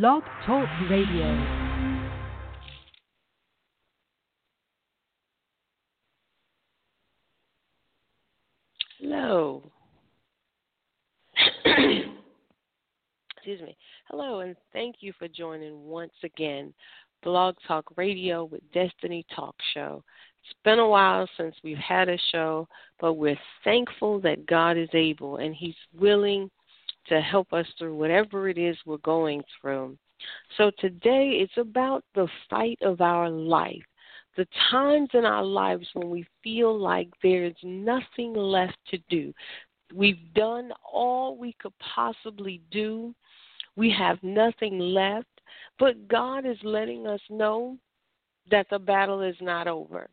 Blog Talk Radio. Hello. Excuse me. Hello, and thank you for joining once again Blog Talk Radio with Destiny Talk Show. It's been a while since we've had a show, but we're thankful that God is able and He's willing to help us through whatever it is we're going through. So today it's about the fight of our life. The times in our lives when we feel like there's nothing left to do. We've done all we could possibly do. We have nothing left. But God is letting us know that the battle is not over.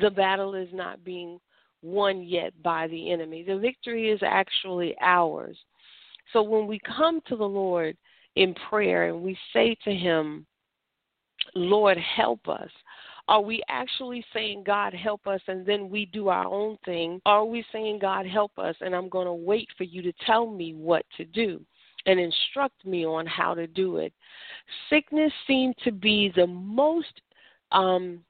The battle is not being won yet by the enemy. The victory is actually ours. So when we come to the Lord in prayer and we say to Him, Lord, help us, are we actually saying, God, help us, and then we do our own thing? Are we saying, God, help us, and I'm going to wait for you to tell me what to do and instruct me on how to do it? Sickness seemed to be the most um,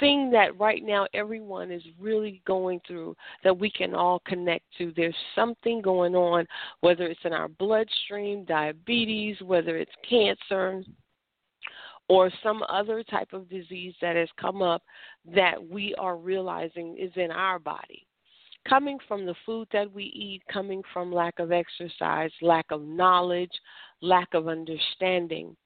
thing that right now everyone is really going through that we can all connect to. There's something going on, whether it's in our bloodstream, diabetes, whether it's cancer, or some other type of disease that has come up that we are realizing is in our body. Coming from the food that we eat, coming from lack of exercise, lack of knowledge, lack of understanding.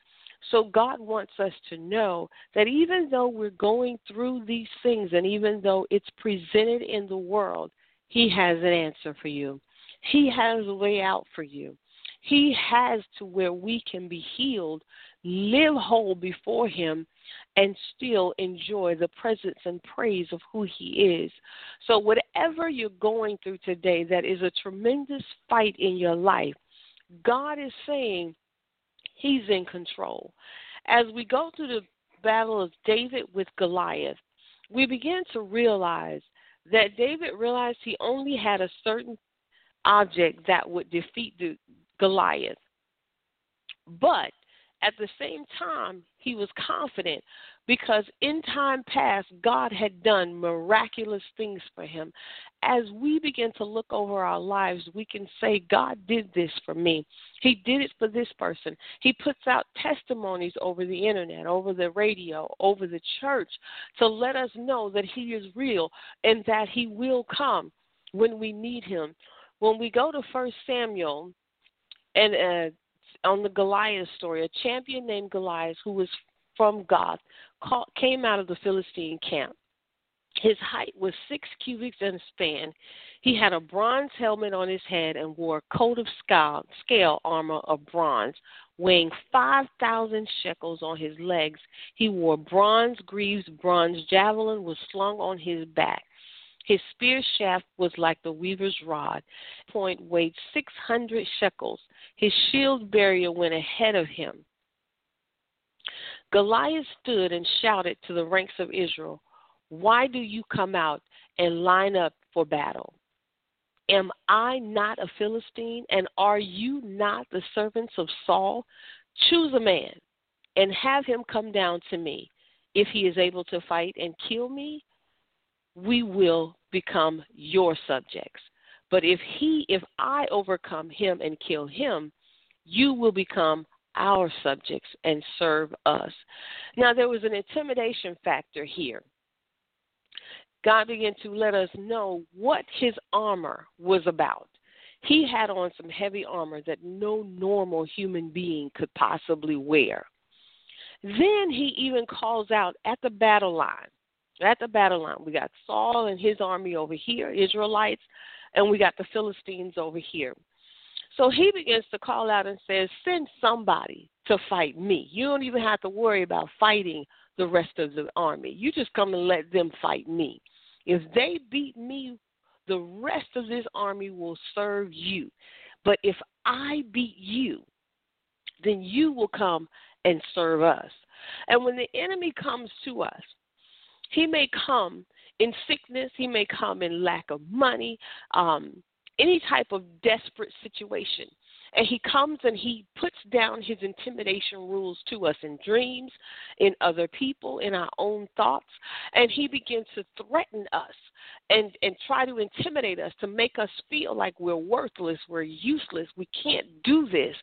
So God wants us to know that even though we're going through these things and even though it's presented in the world, He has an answer for you. He has a way out for you. He has to where we can be healed, live whole before Him, and still enjoy the presence and praise of who He is. So, whatever you're going through today that is a tremendous fight in your life, God is saying, He's in control. As we go through the battle of David with Goliath, we begin to realize that David realized he only had a certain object that would defeat the Goliath. But at the same time, he was confident because in time past, God had done miraculous things for him. As we begin to look over our lives, we can say, God did this for me. He did it for this person. He puts out testimonies over the internet, over the radio, over the church to let us know that He is real and that He will come when we need Him. When we go to First Samuel and uh, on the Goliath story, a champion named Goliath who was from Gath came out of the Philistine camp. His height was six cubits in span. He had a bronze helmet on his head and wore a coat of scale, scale armor of bronze, weighing 5,000 shekels on his legs. He wore bronze greaves, bronze javelin was slung on his back. His spear shaft was like the weaver's rod. Point weighed 600 shekels. His shield bearer went ahead of him. Goliath stood and shouted to the ranks of Israel, Why do you come out and line up for battle? Am I not a Philistine, and are you not the servants of Saul? Choose a man and have him come down to me. If he is able to fight and kill me, we will become your subjects. But if he, if I overcome him and kill him, you will become our subjects and serve us. Now, there was an intimidation factor here. God began to let us know what his armor was about. He had on some heavy armor that no normal human being could possibly wear. Then he even calls out at the battle line. At the battle line, we got Saul and his army over here, Israelites, and we got the Philistines over here. So he begins to call out and says, Send somebody to fight me. You don't even have to worry about fighting the rest of the army. You just come and let them fight me. If they beat me, the rest of this army will serve you. But if I beat you, then you will come and serve us. And when the enemy comes to us, he may come in sickness, he may come in lack of money, um, any type of desperate situation. And he comes and he puts down his intimidation rules to us in dreams, in other people, in our own thoughts. And he begins to threaten us and, and try to intimidate us to make us feel like we're worthless, we're useless, we can't do this.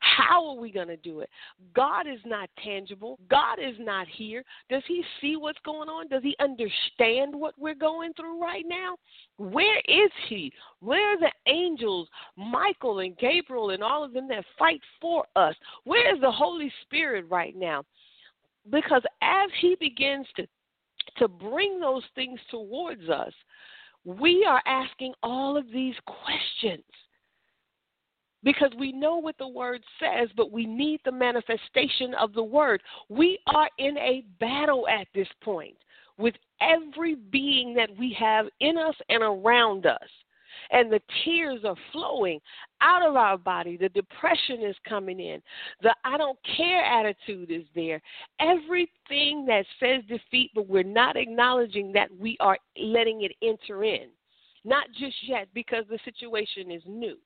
How are we going to do it? God is not tangible, God is not here. Does he see what's going on? Does he understand what we're going through right now? Where is he? Where are the angels, Michael and Gabriel and all of them that fight for us? Where is the Holy Spirit right now? Because as he begins to to bring those things towards us, we are asking all of these questions because we know what the word says, but we need the manifestation of the word. We are in a battle at this point with every being that we have in us and around us and the tears are flowing out of our body. The depression is coming in. The I don't care attitude is there. Everything that says defeat, but we're not acknowledging that we are letting it enter in. Not just yet, because the situation is new.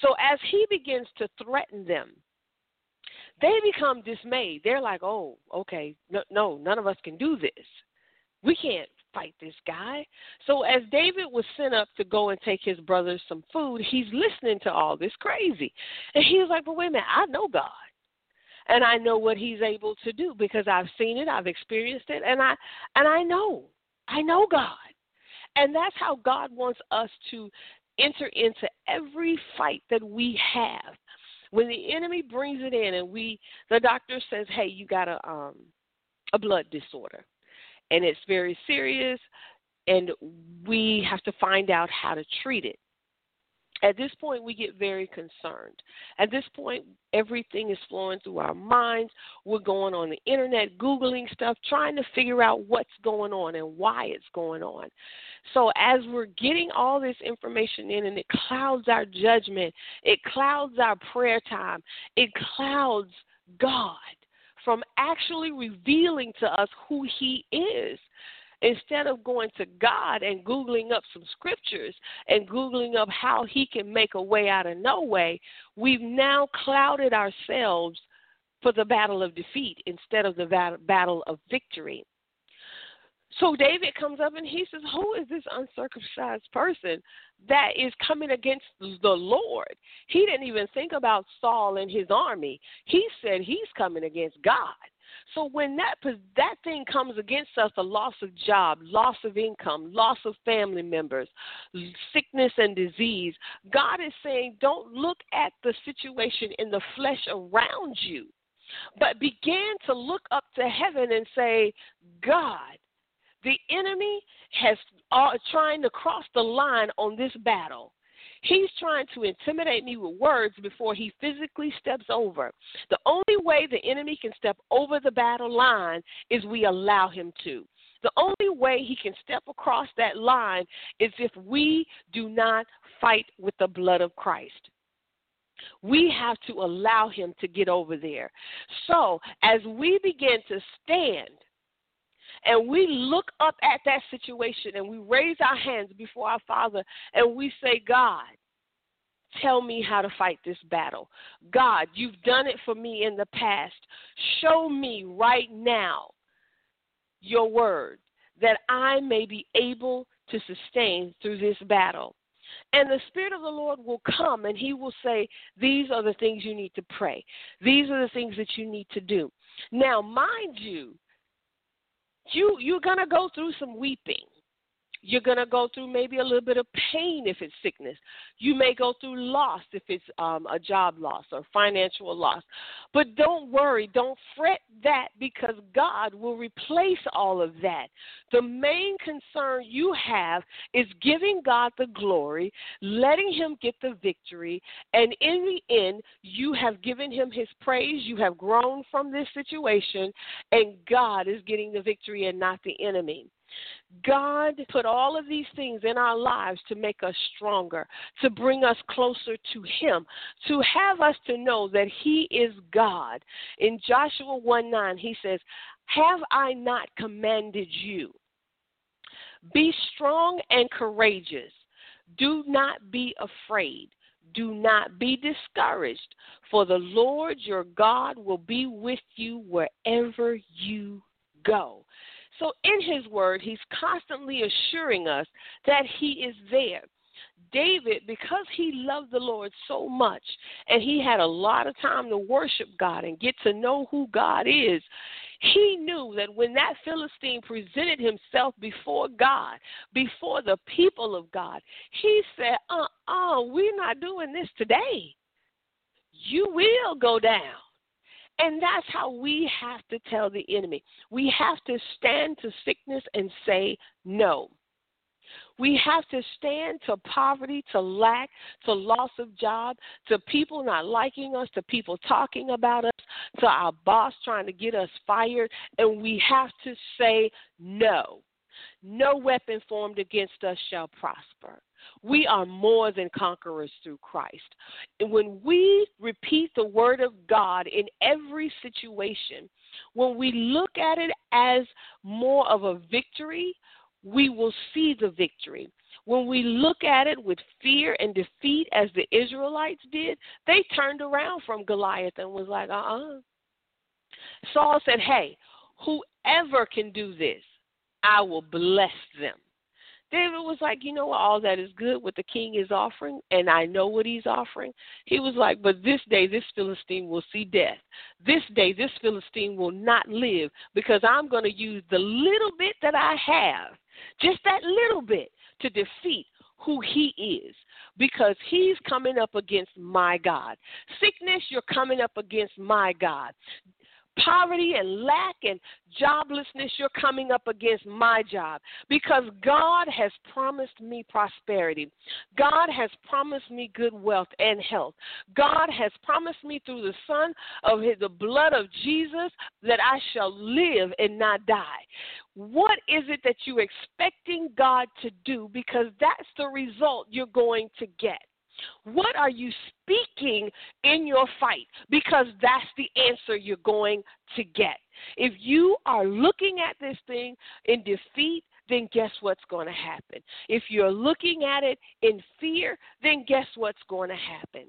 So as he begins to threaten them, they become dismayed. They're like, oh, okay, no, no, none of us can do this. We can't fight this guy. So as David was sent up to go and take his brothers some food, he's listening to all this crazy. And he was like, But wait a minute, I know God. And I know what he's able to do because I've seen it, I've experienced it, and I and I know. I know God. And that's how God wants us to enter into every fight that we have. When the enemy brings it in and we the doctor says, Hey, you got a um a blood disorder and it's very serious, and we have to find out how to treat it. At this point, we get very concerned. At this point, everything is flowing through our minds. We're going on the internet, Googling stuff, trying to figure out what's going on and why it's going on. So, as we're getting all this information in, and it clouds our judgment, it clouds our prayer time, it clouds God from actually revealing to us who He is. Instead of going to God and Googling up some scriptures and Googling up how He can make a way out of no way, we've now clouded ourselves for the battle of defeat instead of the battle of victory. So David comes up and he says, Who is this uncircumcised person that is coming against the Lord? He didn't even think about Saul and his army. He said he's coming against God. So when that that thing comes against us, a loss of job, loss of income, loss of family members, sickness and disease, God is saying, don't look at the situation in the flesh around you, but begin to look up to heaven and say, God, the enemy has uh, trying to cross the line on this battle. He's trying to intimidate me with words before he physically steps over. The only way the enemy can step over the battle line is we allow him to. The only way he can step across that line is if we do not fight with the blood of Christ. We have to allow him to get over there. So, as we begin to stand and we look up at that situation and we raise our hands before our Father and we say, God, tell me how to fight this battle. God, you've done it for me in the past. Show me right now your word that I may be able to sustain through this battle. And the Spirit of the Lord will come and He will say, These are the things you need to pray. These are the things that you need to do. Now, mind you, you you're gonna go through some weeping. You're going to go through maybe a little bit of pain if it's sickness. You may go through loss if it's um, a job loss or financial loss. But don't worry, don't fret that because God will replace all of that. The main concern you have is giving God the glory, letting Him get the victory, and in the end, you have given Him His praise. You have grown from this situation, and God is getting the victory and not the enemy. God put all of these things in our lives to make us stronger, to bring us closer to Him, to have us to know that He is God. In Joshua 1 9, He says, Have I not commanded you? Be strong and courageous. Do not be afraid. Do not be discouraged, for the Lord your God will be with you wherever you go. So, in His Word, He's constantly assuring us that He is there. David, because he loved the Lord so much and he had a lot of time to worship God and get to know who God is, he knew that when that Philistine presented himself before God, before the people of God, he said, Uh uh-uh, uh, we are not doing this today. You will go down. And that's how we have to tell the enemy. We have to stand to sickness and say no. We have to stand to poverty, to lack, to loss of job, to people not liking us, to people talking about us, to our boss trying to get us fired. And we have to say no. No weapon formed against us shall prosper. We are more than conquerors through Christ. And when we repeat the word of God in every situation, when we look at it as more of a victory, we will see the victory. When we look at it with fear and defeat, as the Israelites did, they turned around from Goliath and was like, uh uh-uh. uh Saul said, Hey, whoever can do this, I will bless them. David was like, you know what, all that is good, what the king is offering, and I know what he's offering. He was like, but this day, this Philistine will see death. This day, this Philistine will not live because I'm going to use the little bit that I have, just that little bit, to defeat who he is because he's coming up against my God. Sickness, you're coming up against my God poverty and lack and joblessness, you're coming up against my job because God has promised me prosperity. God has promised me good wealth and health. God has promised me through the Son of his, the blood of Jesus that I shall live and not die. What is it that you're expecting God to do? Because that's the result you're going to get. What are you speaking in your fight? Because that's the answer you're going to get. If you are looking at this thing in defeat, then guess what's going to happen? If you're looking at it in fear, then guess what's going to happen?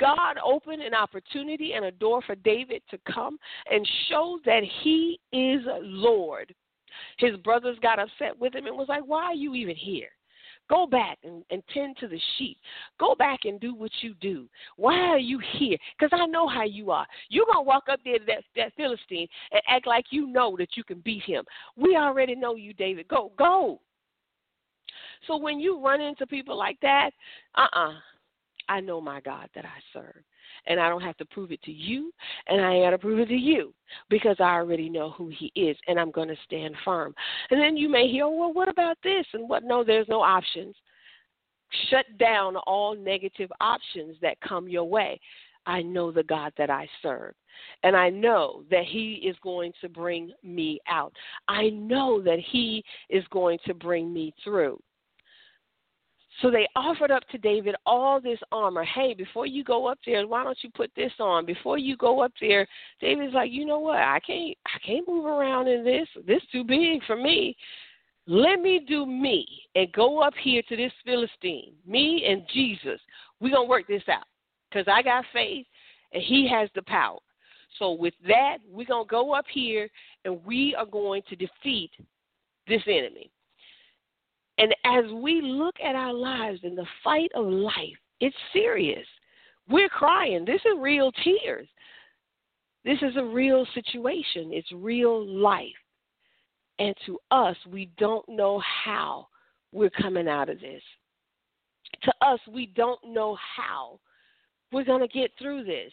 God opened an opportunity and a door for David to come and show that he is Lord. His brothers got upset with him and was like, Why are you even here? Go back and, and tend to the sheep. Go back and do what you do. Why are you here? Because I know how you are. You're going to walk up there to that, that Philistine and act like you know that you can beat him. We already know you, David. Go, go. So when you run into people like that, uh uh-uh. uh I know my God that I serve and I don't have to prove it to you, and I ain't got to prove it to you because I already know who He is, and I'm going to stand firm. And then you may hear, oh, well, what about this and what? No, there's no options. Shut down all negative options that come your way. I know the God that I serve. And I know that He is going to bring me out. I know that He is going to bring me through. So they offered up to David all this armor. Hey, before you go up there, why don't you put this on? Before you go up there, David's like, you know what? I can't I can't move around in this. This too big for me. Let me do me and go up here to this Philistine. Me and Jesus. We're gonna work this out. Because I got faith and he has the power. So with that, we're gonna go up here and we are going to defeat this enemy. And as we look at our lives in the fight of life, it's serious. We're crying. This is real tears. This is a real situation. It's real life. And to us, we don't know how we're coming out of this. To us, we don't know how we're going to get through this.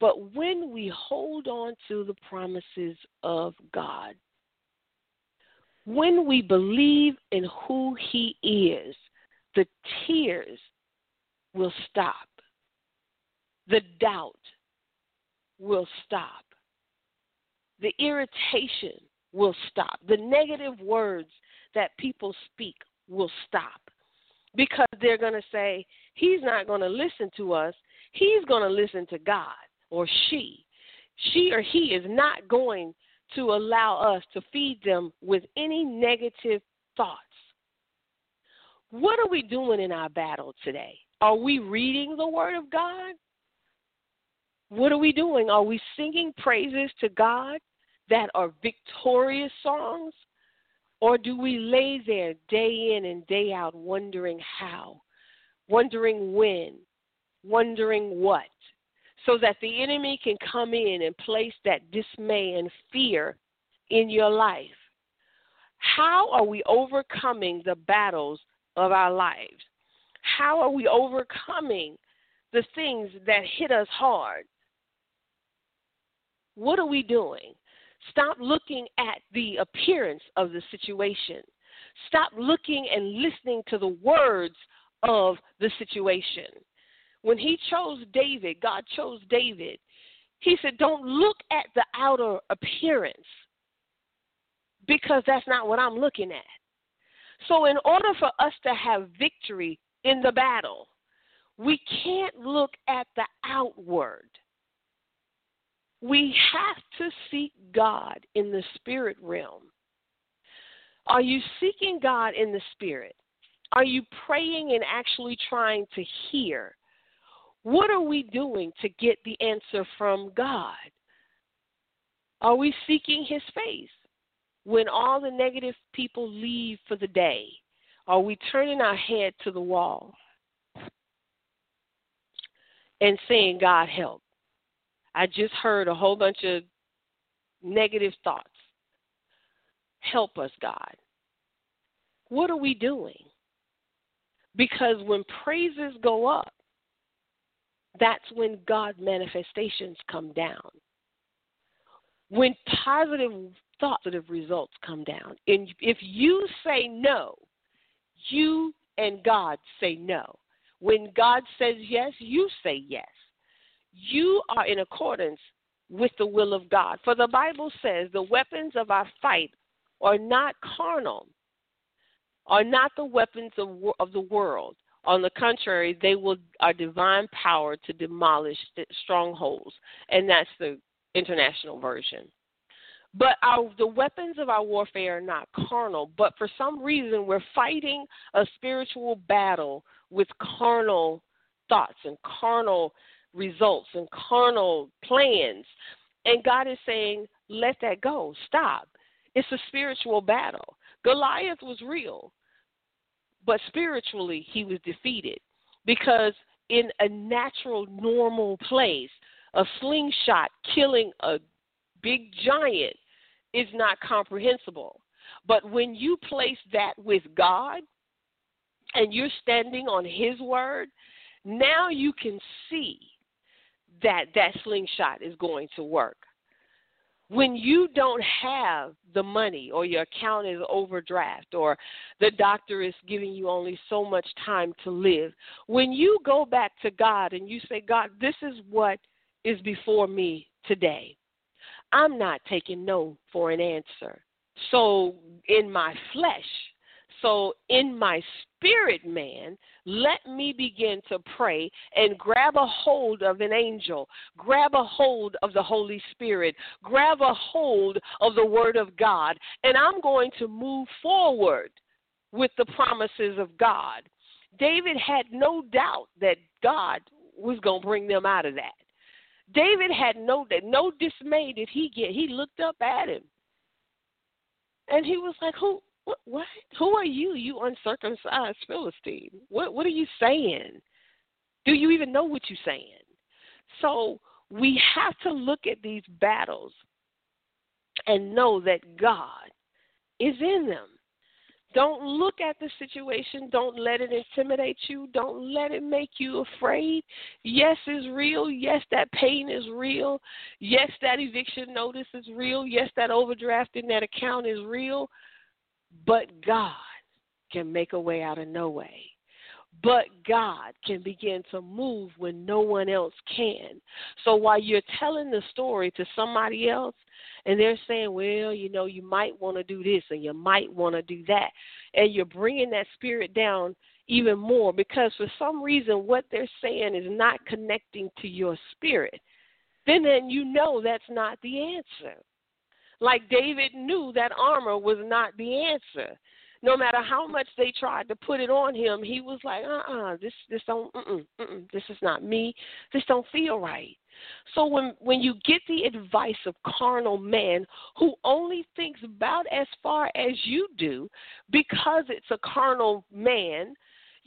But when we hold on to the promises of God, when we believe in who He is, the tears will stop, the doubt will stop, the irritation will stop, the negative words that people speak will stop. Because they're going to say, He's not going to listen to us, He's going to listen to God or she. She or he is not going to allow us to feed them with any negative thoughts. What are we doing in our battle today? Are we reading the Word of God? What are we doing? Are we singing praises to God that are victorious songs? Or do we lay there day in and day out wondering how, wondering when, wondering what? So that the enemy can come in and place that dismay and fear in your life. How are we overcoming the battles of our lives? How are we overcoming the things that hit us hard? What are we doing? Stop looking at the appearance of the situation. Stop looking and listening to the words of the situation. When he chose David, God chose David. He said, Don't look at the outer appearance because that's not what I'm looking at. So, in order for us to have victory in the battle, we can't look at the outward. We have to seek God in the spirit realm. Are you seeking God in the spirit? Are you praying and actually trying to hear? What are we doing to get the answer from God? Are we seeking His face? When all the negative people leave for the day, are we turning our head to the wall and saying, God, help? I just heard a whole bunch of negative thoughts. Help us, God. What are we doing? Because when praises go up, that's when God manifestations come down. When positive positive results come down. And if you say no, you and God say no. When God says yes, you say yes. You are in accordance with the will of God. For the Bible says the weapons of our fight are not carnal, are not the weapons of, of the world, on the contrary, they will are divine power to demolish strongholds, and that's the international version. But our, the weapons of our warfare are not carnal, but for some reason we're fighting a spiritual battle with carnal thoughts and carnal results and carnal plans. And God is saying, let that go. Stop. It's a spiritual battle. Goliath was real. But spiritually, he was defeated because in a natural, normal place, a slingshot killing a big giant is not comprehensible. But when you place that with God and you're standing on His word, now you can see that that slingshot is going to work when you don't have the money or your account is overdraft or the doctor is giving you only so much time to live, when you go back to God and you say, God, this is what is before me today, I'm not taking no for an answer. So in my flesh, so, in my spirit man, let me begin to pray and grab a hold of an angel, grab a hold of the Holy Spirit, grab a hold of the Word of God, and I'm going to move forward with the promises of God. David had no doubt that God was going to bring them out of that. David had no no dismay did he get. He looked up at him. And he was like, Who what, what? Who are you, you uncircumcised Philistine? What, what are you saying? Do you even know what you're saying? So we have to look at these battles and know that God is in them. Don't look at the situation. Don't let it intimidate you. Don't let it make you afraid. Yes, is real. Yes, that pain is real. Yes, that eviction notice is real. Yes, that overdraft in that account is real. But God can make a way out of no way. But God can begin to move when no one else can. So while you're telling the story to somebody else, and they're saying, well, you know, you might want to do this and you might want to do that, and you're bringing that spirit down even more because for some reason what they're saying is not connecting to your spirit, then then you know that's not the answer. Like David knew that armor was not the answer no matter how much they tried to put it on him, he was like, uh uh-uh, uh this this don't mm mm this is not me. This don't feel right. So when when you get the advice of carnal man who only thinks about as far as you do because it's a carnal man,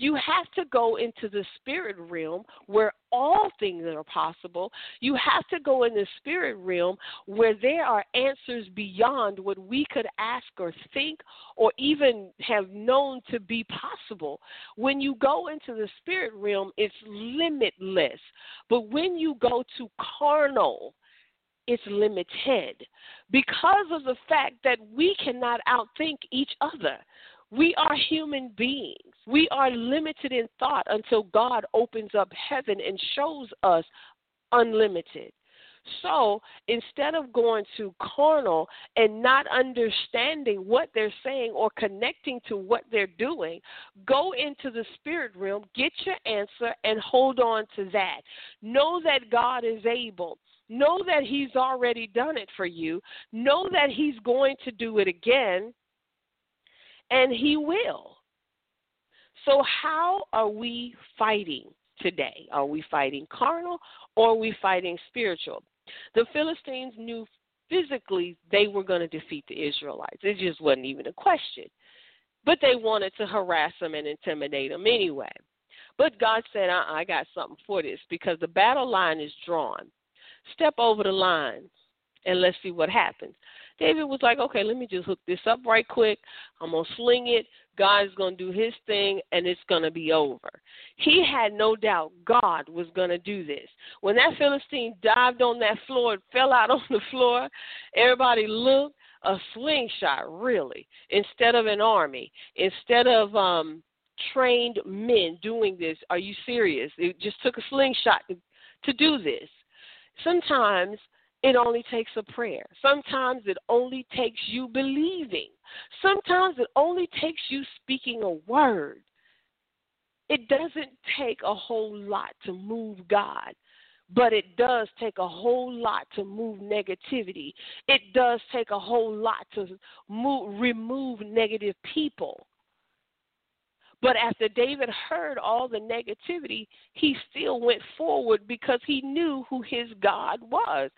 you have to go into the spirit realm where all things are possible. You have to go in the spirit realm where there are answers beyond what we could ask or think or even have known to be possible. When you go into the spirit realm, it's limitless. But when you go to carnal, it's limited because of the fact that we cannot outthink each other. We are human beings. We are limited in thought until God opens up heaven and shows us unlimited. So instead of going to carnal and not understanding what they're saying or connecting to what they're doing, go into the spirit realm, get your answer, and hold on to that. Know that God is able. Know that He's already done it for you. Know that He's going to do it again and He will. So, how are we fighting today? Are we fighting carnal or are we fighting spiritual? The Philistines knew physically they were going to defeat the Israelites. It just wasn't even a question. But they wanted to harass them and intimidate them anyway. But God said, uh I got something for this because the battle line is drawn. Step over the line and let's see what happens. David was like, okay, let me just hook this up right quick. I'm going to sling it. God's going to do his thing, and it's going to be over. He had no doubt God was going to do this. When that Philistine dived on that floor and fell out on the floor, everybody looked a slingshot, really, instead of an army, instead of um, trained men doing this. Are you serious? It just took a slingshot to, to do this. Sometimes it only takes a prayer. Sometimes it only takes you believing. Sometimes it only takes you speaking a word. It doesn't take a whole lot to move God, but it does take a whole lot to move negativity. It does take a whole lot to move, remove negative people. But after David heard all the negativity, he still went forward because he knew who his God was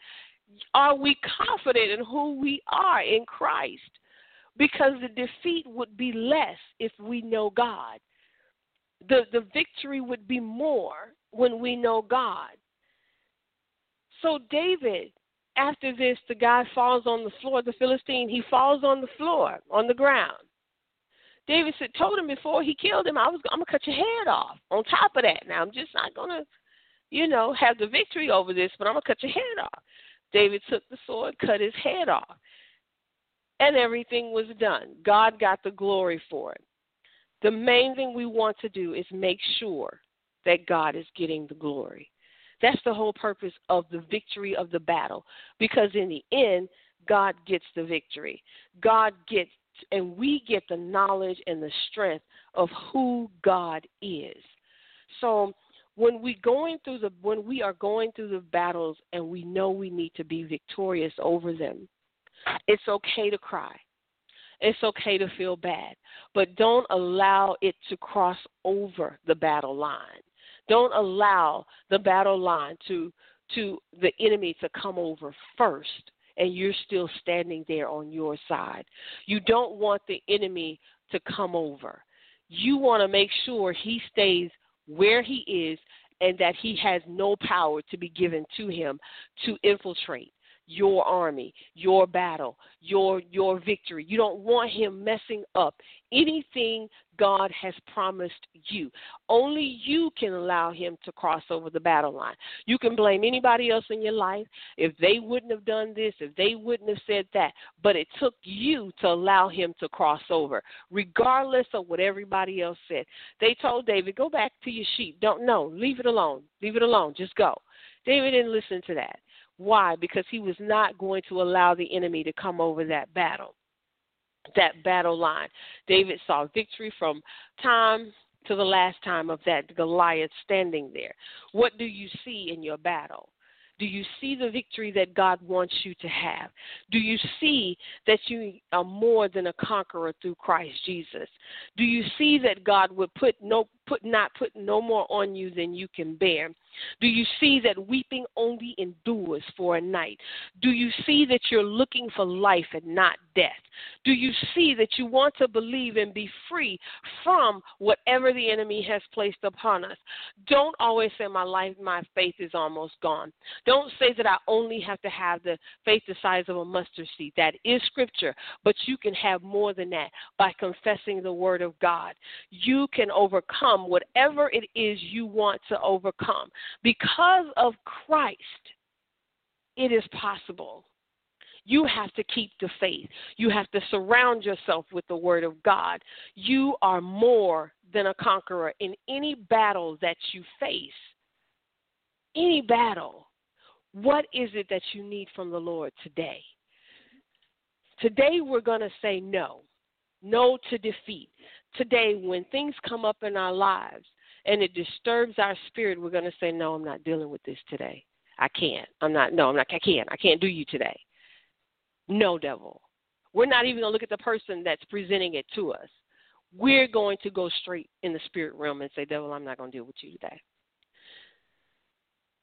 are we confident in who we are in Christ? Because the defeat would be less if we know God. The, the victory would be more when we know God. So, David, after this, the guy falls on the floor, the Philistine, he falls on the floor, on the ground. David said, told him before he killed him, I was I'm gonna cut your head off. On top of that, now I'm just not gonna, you know, have the victory over this, but I'm gonna cut your head off. David took the sword, cut his head off, and everything was done. God got the glory for it. The main thing we want to do is make sure that God is getting the glory. That's the whole purpose of the victory of the battle. Because in the end, God gets the victory. God gets, and we get the knowledge and the strength of who God is. So when we going through the when we are going through the battles and we know we need to be victorious over them, it's okay to cry. It's okay to feel bad, but don't allow it to cross over the battle line. Don't allow the battle line to to the enemy to come over first and you're still standing there on your side. You don't want the enemy to come over. You want to make sure he stays where he is and that he has no power to be given to him to infiltrate, your army, your battle, your your victory. You don't want him messing up anything God has promised you. Only you can allow him to cross over the battle line. You can blame anybody else in your life if they wouldn't have done this, if they wouldn't have said that, but it took you to allow him to cross over, regardless of what everybody else said. They told David, "Go back to your sheep. Don't know. Leave it alone. Leave it alone. Just go." David didn't listen to that. Why? Because he was not going to allow the enemy to come over that battle, that battle line. David saw victory from time to the last time of that Goliath standing there. What do you see in your battle? Do you see the victory that God wants you to have? Do you see that you are more than a conqueror through Christ Jesus? Do you see that God would put no put not put no more on you than you can bear? Do you see that weeping only endures for a night? Do you see that you're looking for life and not death? Do you see that you want to believe and be free from whatever the enemy has placed upon us? Don't always say my life, my faith is almost gone. Don't say that I only have to have the faith the size of a mustard seed. That is scripture, but you can have more than that by confessing the word of God. You can overcome whatever it is you want to overcome. Because of Christ, it is possible. You have to keep the faith. You have to surround yourself with the Word of God. You are more than a conqueror in any battle that you face. Any battle. What is it that you need from the Lord today? Today, we're going to say no. No to defeat. Today, when things come up in our lives and it disturbs our spirit, we're going to say, No, I'm not dealing with this today. I can't. I'm not, no, I'm not, I can't. I can't do you today. No, devil. We're not even going to look at the person that's presenting it to us. We're going to go straight in the spirit realm and say, Devil, I'm not going to deal with you today.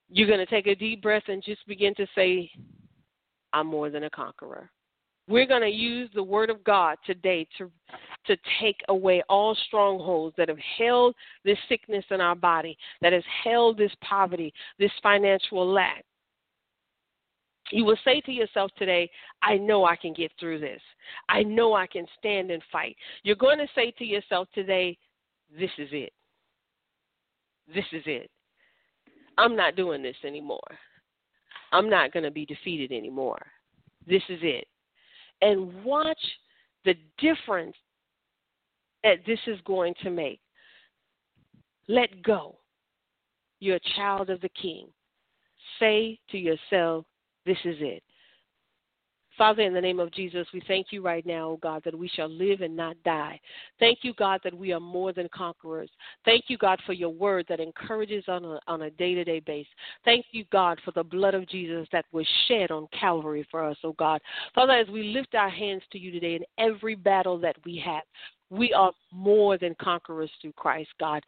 You're going to take a deep breath and just begin to say, I'm more than a conqueror. We're going to use the word of God today to to take away all strongholds that have held this sickness in our body, that has held this poverty, this financial lack. You will say to yourself today, I know I can get through this. I know I can stand and fight. You're going to say to yourself today, this is it. This is it. I'm not doing this anymore. I'm not going to be defeated anymore. This is it. And watch the difference that this is going to make. Let go. You're a child of the King. Say to yourself, This is it. Father, in the name of Jesus, we thank you right now, oh God, that we shall live and not die. Thank you, God, that we are more than conquerors. Thank you, God, for your word that encourages on a, on a day-to-day basis. Thank you, God, for the blood of Jesus that was shed on Calvary for us, oh God. Father, as we lift our hands to you today in every battle that we have, we are more than conquerors through Christ, God.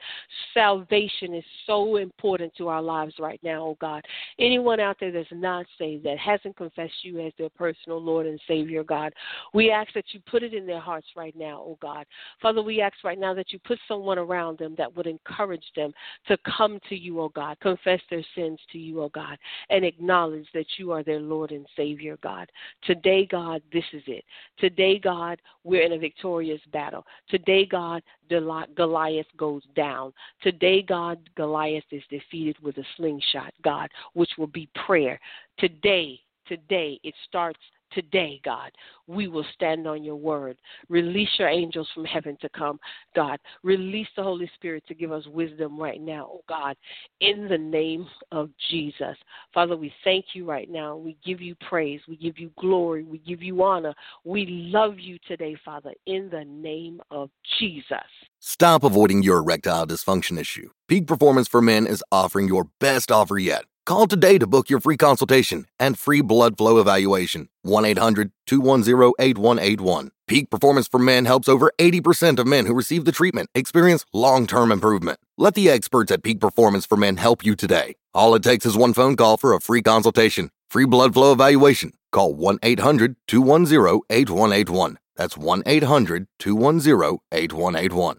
Salvation is so important to our lives right now, oh God. Anyone out there that's not saved, that hasn't confessed you as their personal Lord and Savior, God, we ask that you put it in their hearts right now, oh God. Father, we ask right now that you put someone around them that would encourage them to come to you, oh God, confess their sins to you, oh God, and acknowledge that you are their Lord and Savior, God. Today, God, this is it. Today, God, we're in a victorious battle. Today, God, Goliath goes down. Today, God, Goliath is defeated with a slingshot, God, which will be prayer. Today, today, it starts today, God. We will stand on your word. Release your angels from heaven to come, God. Release the Holy Spirit to give us wisdom right now, oh God, in the name of Jesus. Father, we thank you right now. We give you praise. We give you glory. We give you honor. We love you today, Father, in the name of Jesus. Stop avoiding your erectile dysfunction issue. Peak Performance for Men is offering your best offer yet. Call today to book your free consultation and free blood flow evaluation. 1 800 210 8181. Peak Performance for Men helps over 80% of men who receive the treatment experience long term improvement. Let the experts at Peak Performance for Men help you today. All it takes is one phone call for a free consultation, free blood flow evaluation. Call 1 800 210 8181. That's 1 800 210 8181.